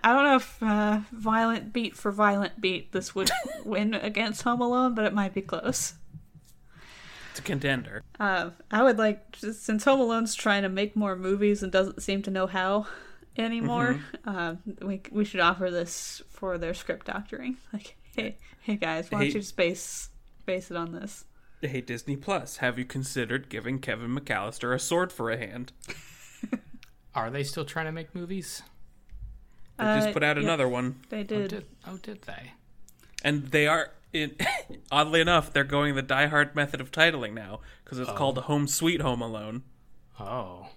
I don't know if uh, violent beat for violent beat this would win against Home Alone, but it might be close. It's a contender. Uh, I would like just- since Home Alone's trying to make more movies and doesn't seem to know how anymore. Uh, we we should offer this for their script doctoring. Like, hey, hey guys, why don't Hey- you just base base it on this? Hey Disney Plus, have you considered giving Kevin McAllister a sword for a hand? Are they still trying to make movies? They just Uh, put out yeah. another one, They Oh, did. did, oh, did they? and they are. In, oddly enough, they're going the Die Hard method of titling now because it's called Home Sweet Home Alone. Oh.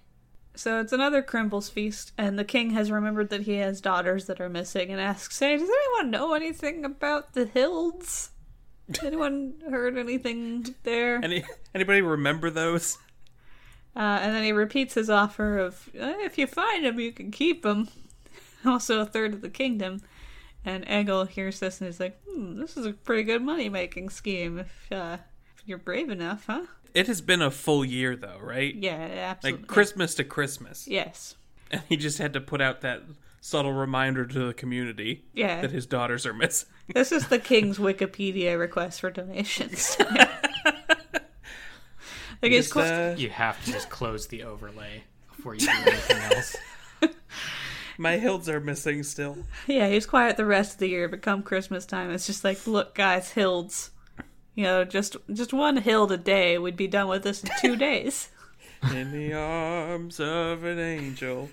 So it's another Crimbles feast, and the king has remembered that he has daughters that are missing, and asks, "Hey, does anyone know anything about the Hills? Anyone heard anything there?" Any anybody remember those? Uh, and then he repeats his offer of, "Uh, if you find him, you can keep him. Also, a third of the kingdom. And Egil hears this and is like, hmm, this is a pretty good money making scheme if, uh, if you're brave enough, huh? It has been a full year though, right? Yeah, absolutely. Like Christmas to Christmas. Yes. And he just had to put out that subtle reminder to the community Yeah. that his daughters are missing. This is the king's Wikipedia request for donations. like it's Just, close. uh, You have to just close the overlay before you do anything else. my hills are missing still. Yeah, he's quiet the rest of the year, but come Christmas time, it's just like, look, guys, hilds. You know, just just one hild a day, we'd be done with this in two days. In the arms of an angel.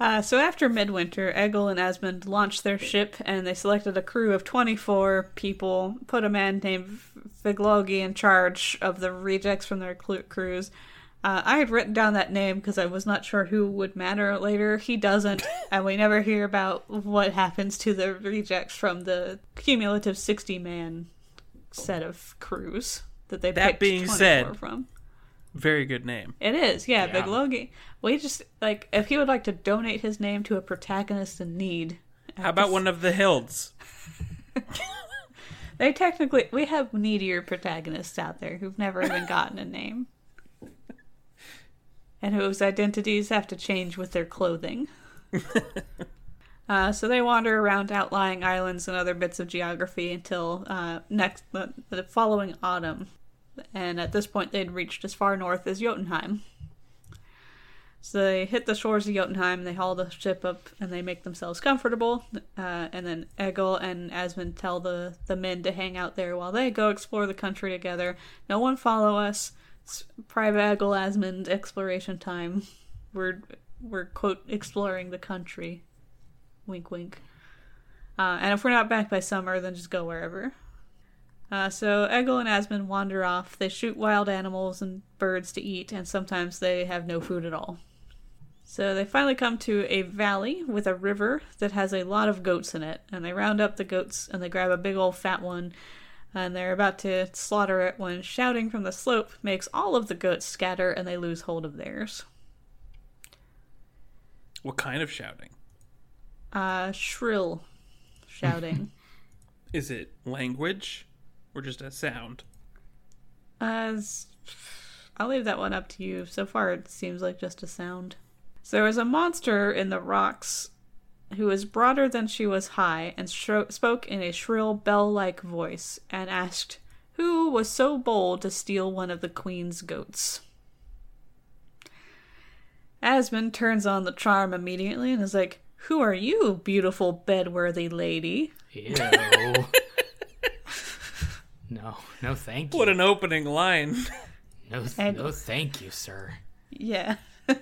Uh, so after midwinter, Egil and Asmund launched their ship, and they selected a crew of 24 people, put a man named Viglogi in charge of the rejects from their clu- crews. Uh, I had written down that name because I was not sure who would matter later. He doesn't, and we never hear about what happens to the rejects from the cumulative 60 man set of crews that they That picked being 24 said- from. Very good name. It is, yeah, Yeah. Big Logie. We just like if he would like to donate his name to a protagonist in need. How about one of the Hilds? They technically we have needier protagonists out there who've never even gotten a name. And whose identities have to change with their clothing. uh, so they wander around outlying islands and other bits of geography until uh, next the, the following autumn, and at this point they'd reached as far north as Jotunheim. So they hit the shores of Jotunheim, they haul the ship up, and they make themselves comfortable. Uh, and then Egil and Asmund tell the, the men to hang out there while they go explore the country together. No one follow us. It's private Egil Asmund exploration time. We're we're quote exploring the country. Wink, wink. Uh, and if we're not back by summer, then just go wherever. Uh, so Egil and Asmund wander off. They shoot wild animals and birds to eat, and sometimes they have no food at all. So they finally come to a valley with a river that has a lot of goats in it, and they round up the goats and they grab a big old fat one, and they're about to slaughter it when shouting from the slope makes all of the goats scatter and they lose hold of theirs. What kind of shouting? Uh, shrill shouting. Is it language or just a sound? As I'll leave that one up to you. So far, it seems like just a sound. So there was a monster in the rocks who was broader than she was high and shro- spoke in a shrill bell like voice and asked, Who was so bold to steal one of the queen's goats? Asmund turns on the charm immediately and is like, Who are you, beautiful bedworthy lady? Ew. no, no, thank you. What an opening line. no, And- no, thank you, sir. Yeah.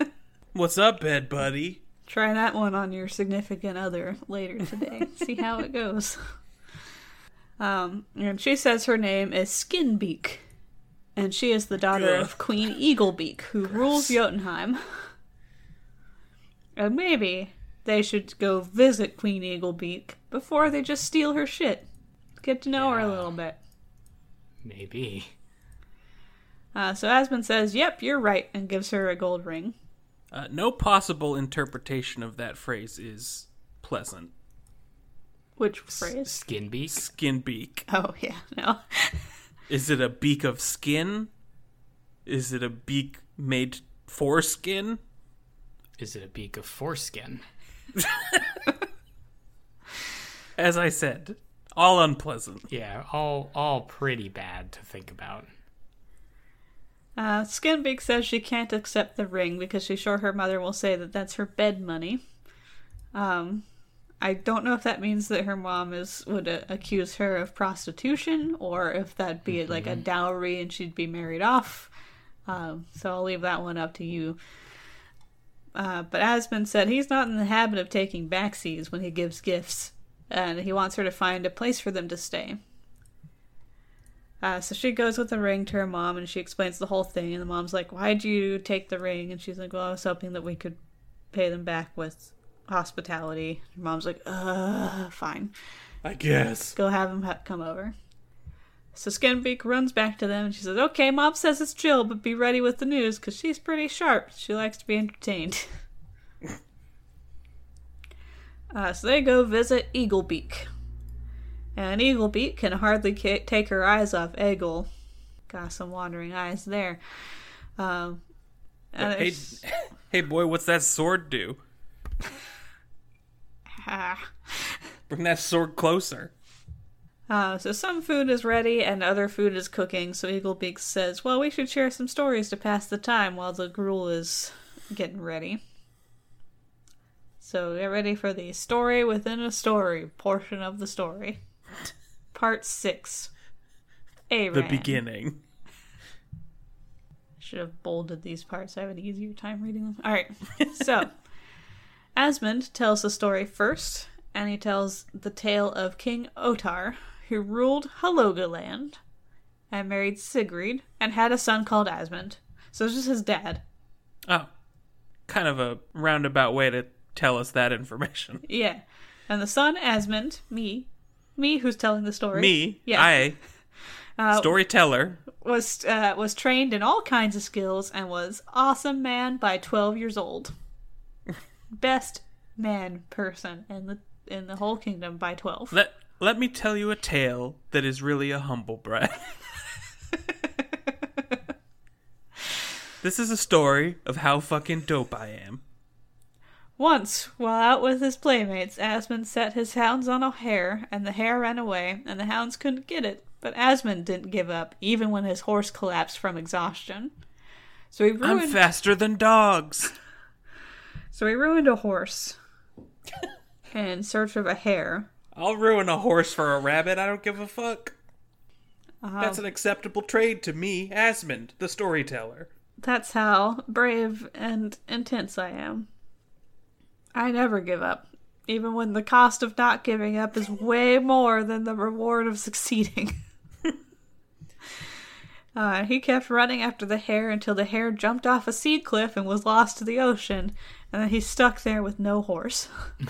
What's up, bed buddy? Try that one on your significant other later today. See how it goes. Um, and she says her name is Skinbeak, and she is the daughter Ugh. of Queen Eaglebeak, who rules Jotunheim. And maybe they should go visit Queen Eaglebeak before they just steal her shit. Get to know her a little bit. Maybe. Uh, so Asmund says, "Yep, you're right," and gives her a gold ring. Uh, no possible interpretation of that phrase is pleasant. Which phrase? Skin beak. Skin beak. Oh yeah, no. Is it a beak of skin? Is it a beak made for skin? Is it a beak of foreskin? As I said, all unpleasant. Yeah, all all pretty bad to think about. Uh, Skinbeak says she can't accept the ring because she's sure her mother will say that that's her bed money. Um, I don't know if that means that her mom is would uh, accuse her of prostitution or if that'd be like a dowry and she'd be married off. Um, so I'll leave that one up to you. Uh, but Asmund said he's not in the habit of taking backseas when he gives gifts, and he wants her to find a place for them to stay. Uh, so she goes with the ring to her mom and she explains the whole thing. And the mom's like, Why'd you take the ring? And she's like, Well, I was hoping that we could pay them back with hospitality. Her mom's like, Uh, fine. I guess. Go have them ha- come over. So Skinbeak runs back to them and she says, Okay, mom says it's chill, but be ready with the news because she's pretty sharp. She likes to be entertained. uh, so they go visit Eaglebeak. And Eaglebeak can hardly ca- take her eyes off Egil. Got some wandering eyes there. Um, and Hey, hey, boy, what's that sword do? Ah. Bring that sword closer. Uh, so some food is ready and other food is cooking. So Eaglebeak says, "Well, we should share some stories to pass the time while the gruel is getting ready." So get ready for the story within a story portion of the story, part six. A The beginning. I should have bolded these parts. I have an easier time reading them. All right. So, Asmund tells the story first, and he tells the tale of King Otar, who ruled Halogaland and married Sigrid and had a son called Asmund. So it's just his dad. Oh, kind of a roundabout way to tell us that information. Yeah. And the son, Asmund, me, me who's telling the story. Me, Yeah. I, Uh, storyteller. was uh, was trained in all kinds of skills and was awesome man by 12 years old. Best man person in the in the whole kingdom by 12. Let let me tell you a tale that is really a humble brag. this is a story of how fucking dope I am. Once, while out with his playmates, Asmund set his hounds on a hare, and the hare ran away, and the hounds couldn't get it. But Asmund didn't give up, even when his horse collapsed from exhaustion. So he ruined. I'm faster than dogs. so he ruined a horse in search of a hare. I'll ruin a horse for a rabbit. I don't give a fuck. Uh, That's an acceptable trade to me, Asmund, the storyteller. That's how brave and intense I am. I never give up, even when the cost of not giving up is way more than the reward of succeeding. Uh, he kept running after the hare until the hare jumped off a sea cliff and was lost to the ocean, and then he stuck there with no horse.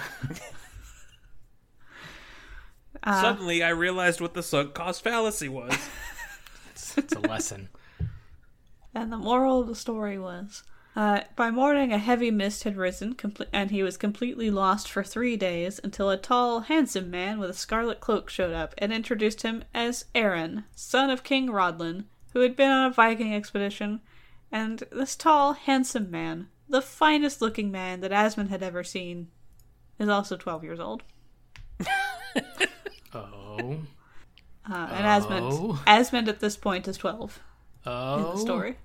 Suddenly, I realized what the sunk cost fallacy was. It's, it's a lesson. And the moral of the story was uh, by morning, a heavy mist had risen, comple- and he was completely lost for three days until a tall, handsome man with a scarlet cloak showed up and introduced him as Aaron, son of King Rodlin, who had been on a Viking expedition. And this tall, handsome man, the finest looking man that Asmund had ever seen, is also 12 years old. Oh. Uh, and Asmund, Oh. Asmund at this point is 12. Oh. in the story.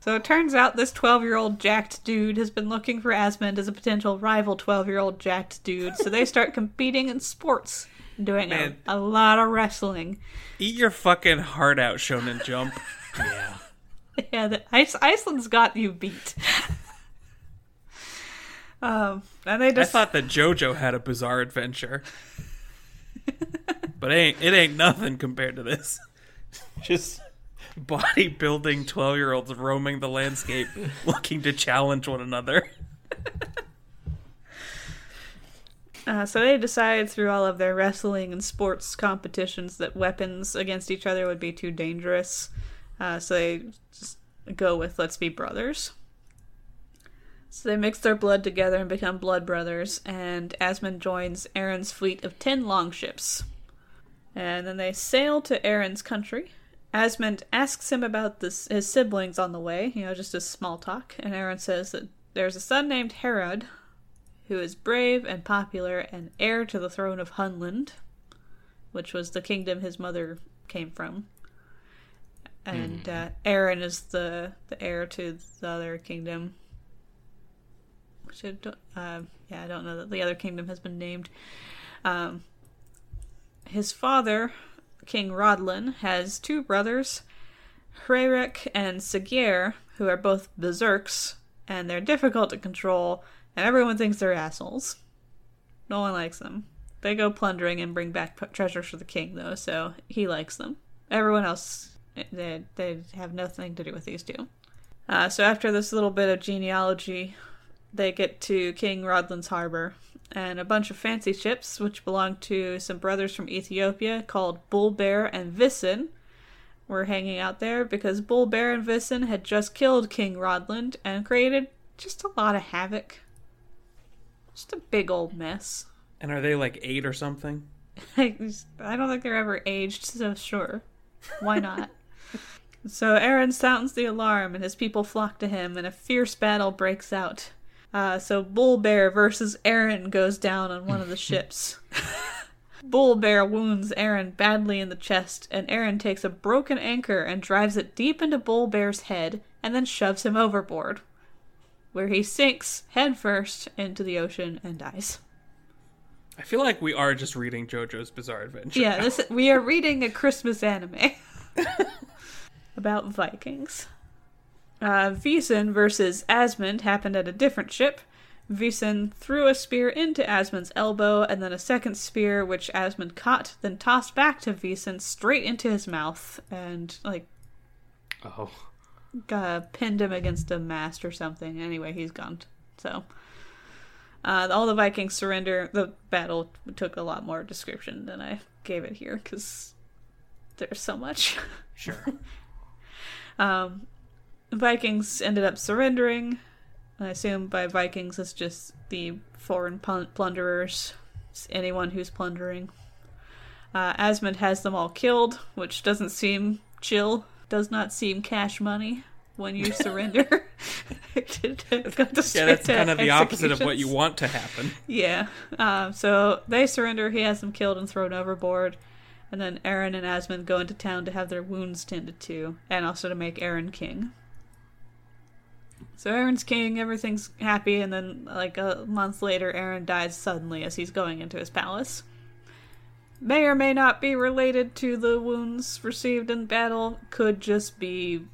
So it turns out this 12 year old jacked dude has been looking for Asmund as a potential rival 12 year old jacked dude. So they start competing in sports, doing a, Man. a lot of wrestling. Eat your fucking heart out, Shonen Jump. Yeah. Yeah, the, Ice, Iceland's got you beat. um, and they I just thought that JoJo had a bizarre adventure, but it ain't it ain't nothing compared to this. Just bodybuilding twelve year olds roaming the landscape, looking to challenge one another. Uh, so they decided through all of their wrestling and sports competitions that weapons against each other would be too dangerous. Uh, so they just go with let's be brothers. So they mix their blood together and become blood brothers, and Asmund joins Aaron's fleet of ten longships. And then they sail to Aaron's country. Asmund asks him about this, his siblings on the way, you know, just a small talk, and Aaron says that there's a son named Herod who is brave and popular and heir to the throne of Hunland, which was the kingdom his mother came from. And uh, Aaron is the, the heir to the other kingdom. Which I don't, uh, yeah, I don't know that the other kingdom has been named. Um, his father, King Rodlin, has two brothers, Hrerek and Siggeir, who are both berserks, and they're difficult to control, and everyone thinks they're assholes. No one likes them. They go plundering and bring back p- treasures for the king, though, so he likes them. Everyone else, they, they have nothing to do with these two. Uh, so after this little bit of genealogy, they get to King Rodlin's harbor, and a bunch of fancy ships, which belonged to some brothers from Ethiopia called Bull Bear and Vissen, were hanging out there because Bull Bear and Vissen had just killed King Rodland and created just a lot of havoc. Just a big old mess. And are they like eight or something? I don't think they're ever aged, so sure. Why not? so Aaron sounds the alarm, and his people flock to him, and a fierce battle breaks out. Uh, so Bull Bear versus Aaron goes down on one of the ships. Bull Bear wounds Aaron badly in the chest, and Aaron takes a broken anchor and drives it deep into Bull Bear's head, and then shoves him overboard, where he sinks headfirst into the ocean and dies. I feel like we are just reading JoJo's Bizarre Adventure. Yeah, this we are reading a Christmas anime about Vikings. Uh, Vysen versus Asmund happened at a different ship. Vysen threw a spear into Asmund's elbow, and then a second spear, which Asmund caught, then tossed back to Vysen straight into his mouth, and like Oh. uh, pinned him against a mast or something. Anyway, he's gone. So, uh, all the Vikings surrender. The battle took a lot more description than I gave it here because there's so much. Sure. um, Vikings ended up surrendering. I assume by Vikings it's just the foreign plun- plunderers, It's anyone who's plundering. Uh, Asmund has them all killed, which doesn't seem chill. Does not seem cash money when you surrender. Yeah, that's kind of the opposite of what you want to happen. Yeah. Um, so they surrender. He has them killed and thrown overboard. And then Aaron and Asmund go into town to have their wounds tended to, and also to make Aaron king. So Aaron's king, everything's happy, and then, like a month later, Aaron dies suddenly as he's going into his palace. May or may not be related to the wounds received in battle, could just be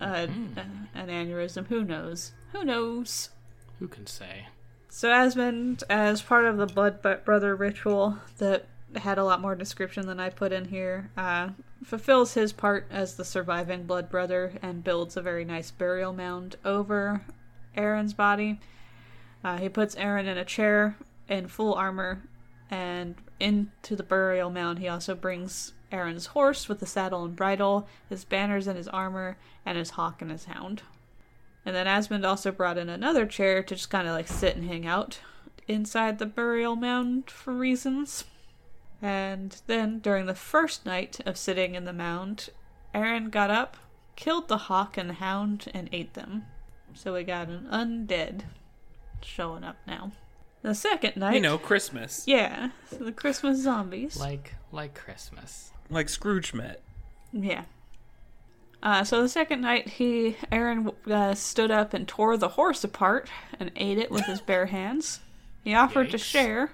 uh, an aneurysm. Who knows? Who knows? Who can say? So Asmund, as part of the Blood Brother ritual that had a lot more description than I put in here. Uh, fulfills his part as the surviving blood brother and builds a very nice burial mound over Aaron's body. Uh, he puts Aaron in a chair in full armor, and into the burial mound he also brings Aaron's horse with the saddle and bridle, his banners and his armor, and his hawk and his hound. And then Asmund also brought in another chair to just kind of like sit and hang out inside the burial mound for reasons. And then during the first night of sitting in the mound, Aaron got up, killed the hawk and hound, and ate them. So we got an undead showing up now. The second night, You know, Christmas. yeah, so the Christmas zombies. Like like Christmas. Like Scrooge met. Yeah. Uh, so the second night, he Aaron uh, stood up and tore the horse apart and ate it with his bare hands. He offered to share,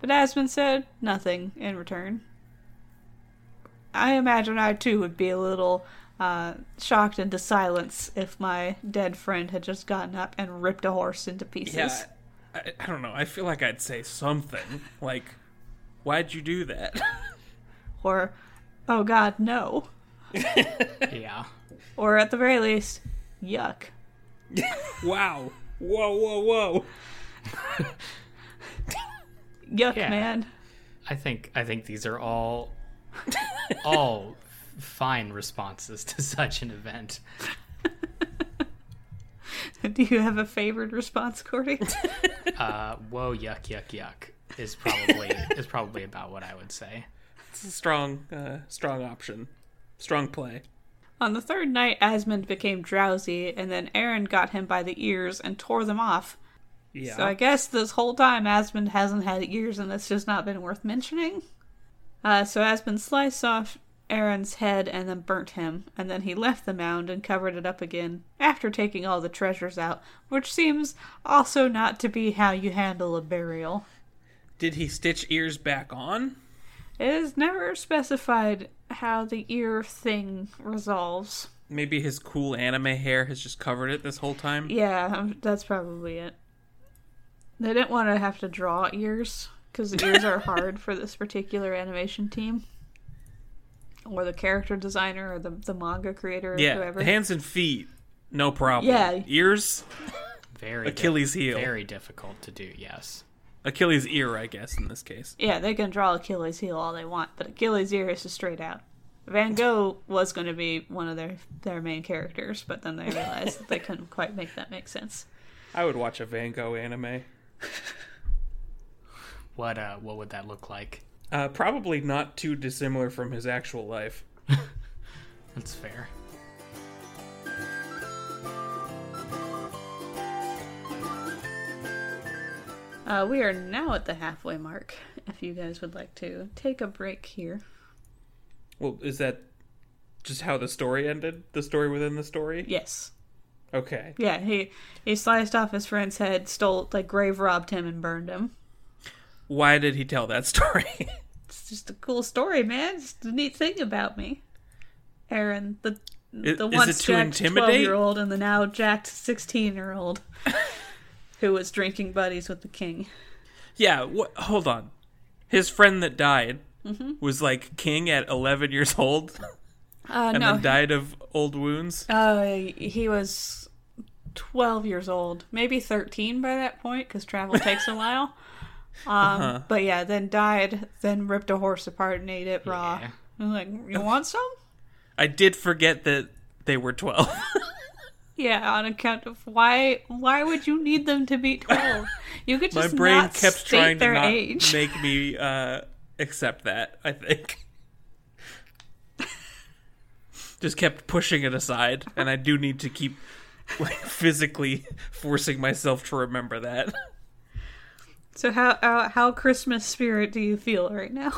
but Asmund said nothing in return. I imagine I too would be a little uh, shocked into silence if my dead friend had just gotten up and ripped a horse into pieces. Yeah. I, I don't know. I feel like I'd say something. Like, why'd you do that? Or, oh god, no. Yeah. Or at the very least, yuck. wow. Whoa, whoa, whoa. Yuck, Yeah. man. I think I think these are all all fine responses to such an event. Do you have a favored response, Cordy? Uh, whoa, yuck, yuck, yuck is probably is probably about what I would say. It's a strong, uh, strong option. Strong play. On the third night, Asmund became drowsy, and then Aaron got him by the ears and tore them off. Yeah. So I guess this whole time Asmund hasn't had ears, and it's just not been worth mentioning. Uh, so Asmund sliced off Aaron's head and then burnt him, and then he left the mound and covered it up again after taking all the treasures out, which seems also not to be how you handle a burial. Did he stitch ears back on? It is never specified how the ear thing resolves. Maybe his cool anime hair has just covered it this whole time. Yeah, that's probably it. They didn't want to have to draw ears because ears are hard for this particular animation team, or the character designer, or the the manga creator, or Yeah. whoever. Hands and feet, no problem. Yeah. Ears, Very Achilles di- heel. Very difficult to do. Yes. Achilles ear, I guess in this case. Yeah, they can draw Achilles' heel all they want, but Achilles' ear is just straight out. Van Gogh was going to be one of their their main characters, but then they realized that they couldn't quite make that make sense. I would watch a Van Gogh anime. What uh what would that look like? Uh, probably not too dissimilar from his actual life. That's fair. Uh, we are now at the halfway mark. If you guys would like to take a break here. Well, is that just how the story ended? The story within the story? Yes. Okay. Yeah, he he sliced off his friend's head, stole like grave robbed him and burned him. Why did he tell that story? It's just a cool story, man. It's a neat thing about me. Aaron, the Is- the once jacked twelve year old and the now jacked sixteen year old who was drinking buddies with the king. yeah, what hold on. His friend that died Mm-hmm. was like king at 11 years old Uh, and no, then died of old wounds. uh, he was twelve years old, maybe thirteen by that point, because travel takes a while. Um, Uh-huh. But yeah, then died, then ripped a horse apart and ate it raw. Yeah. I'm like, you want some? I did forget that they were 12. Yeah, on account of why? Why would you need them to be twelve? You could My just brain not kept state trying to their not age. make me uh, accept that, I think. Just kept pushing it aside, and I do need to keep like physically forcing myself to remember that. So how how, how Christmas spirit do you feel right now?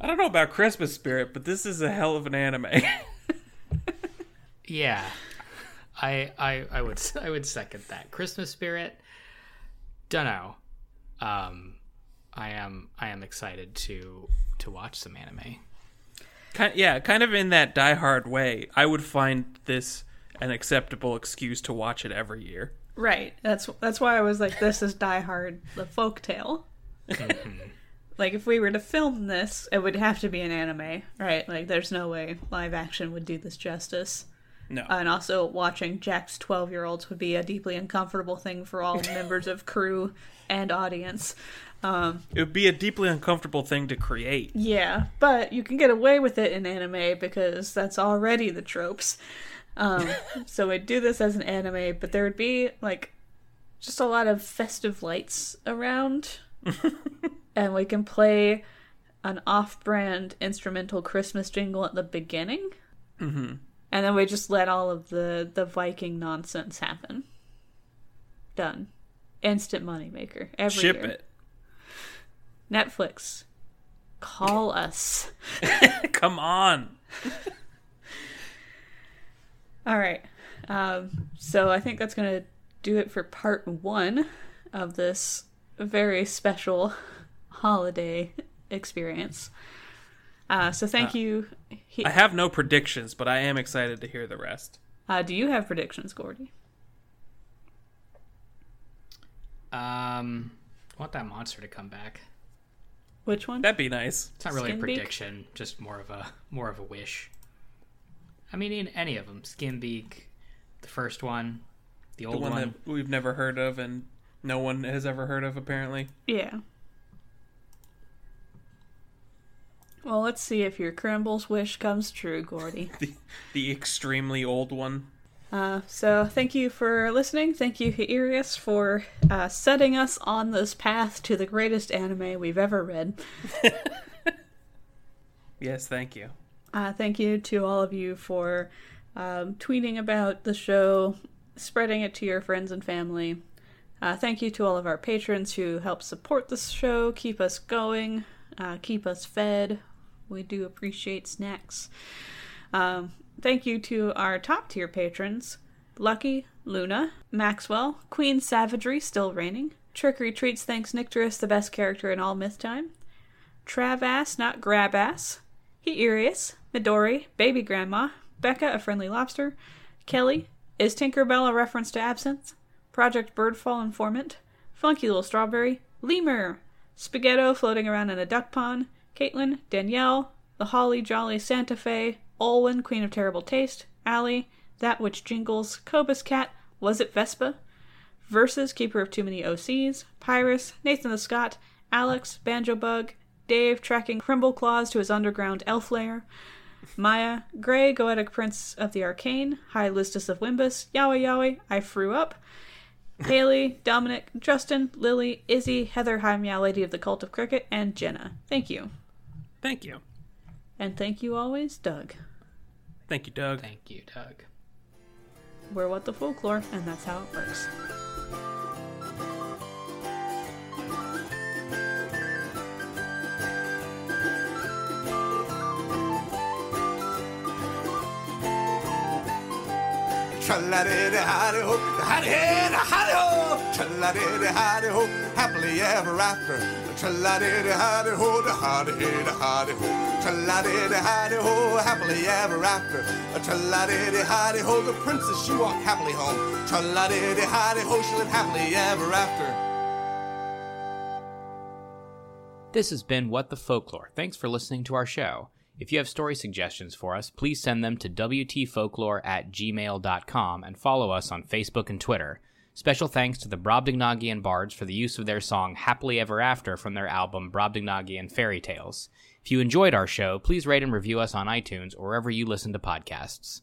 I don't know about Christmas spirit, but this is a hell of an anime. Yeah. I I I would I would second that. Christmas spirit. Dunno. Um I am I am excited to to watch some anime. Kind, yeah, kind of in that die-hard way. I would find this an acceptable excuse to watch it every year. Right. That's that's why I was like, this is Die Hard, the folk tale. Mm-hmm. like if we were to film this, it would have to be an anime, right? Like there's no way live action would do this justice. No. And also watching Jack's 12-year-olds would be a deeply uncomfortable thing for all members of crew and audience. Um, it would be a deeply uncomfortable thing to create. yeah, but you can get away with it in anime because that's already the tropes. Um, so we'd do this as an anime, but there would be like just a lot of festive lights around, and we can play an off-brand instrumental Christmas jingle at the beginning, mm-hmm. and then we just let all of the the Viking nonsense happen. Done, instant moneymaker every Ship year. it. Netflix, call us. Come on. All right. Um, so I think that's going to do it for part one of this very special holiday experience. Uh, so thank you. He- I have no predictions, but I am excited to hear the rest. uh, do you have predictions, Gordy? Um, I want that monster to come back. Which one? That'd be nice. It's not really a Skinbeak? prediction, just more of a more of a wish. I mean, in any of them, Skinbeak, the first one, the The old one, one. that we've never heard of and no one has ever heard of, apparently. Yeah. Well, let's see if your Crimble's wish comes true, Gordy. The, the extremely old one. Uh, so thank you for listening. Thank you, Hirius, for uh, setting us on this path to the greatest anime we've ever read. Yes, thank you. Uh, thank you to all of you for um, tweeting about the show, spreading it to your friends and family. Uh, thank you to all of our patrons who help support this show, keep us going, uh, keep us fed. We do appreciate snacks. Um, thank you to our top tier patrons Lucky, Luna, Maxwell, Queen Savagery, still reigning. Trickery Treats thanks Nycteris, the best character in all myth time. Travass, not Grabass. Heirius, Midori, Baby Grandma, Becca, a friendly lobster, Kelly, is Tinkerbell a reference to absinthe? Project Birdfall Informant, Funky Little Strawberry, Lemur, Spaghetto floating around in a duck pond, Caitlin, Danielle, The Holly Jolly Santa Fe, Olwen, Queen of Terrible Taste, Allie, That Which Jingles, Cobus Cat, Was It Vespa? Versus Keeper of Too Many OCs, Pyrus, Nathan the Scott, Alex, Banjo Bug, Dave tracking Crimble Claws to his underground elf lair, Maya, Gray, Goetic Prince of the Arcane, High Listus of Wimbus, Yowie Yowie, I Frew Up, Haley, Dominic, Justin, Lily, Izzy, Heather, High Meow Lady of the Cult of Cricket, and Jenna. Thank you. Thank you. And thank you always, Doug. Thank you, Doug. Thank you, Doug. We're what the folklore, and that's how it works. Tra-la-di-di-hi-di-ho, hi-di-hi-di-hi-di-ho. Tra-la-di-di-hi-di-ho, happily ever after. Tra-la-di-di-hi-di-ho, da-hi-di-hi-di-hi-di-ho. Tra-la-di-di-hi-di-ho, happily ever after. Tra-la-di-di-hi-di-ho, the princess she walked happily home. Tra-la-di-di-hi-di-ho, she lived happily ever after. This has been What the Folklore. Thanks for listening to our show. If you have story suggestions for us, please send them to WTFolklore at gmail.com and follow us on Facebook and Twitter. Special thanks to the Brobdingnagian Bards for the use of their song Happily Ever After from their album Brobdingnagian Fairy Tales. If you enjoyed our show, please rate and review us on iTunes or wherever you listen to podcasts.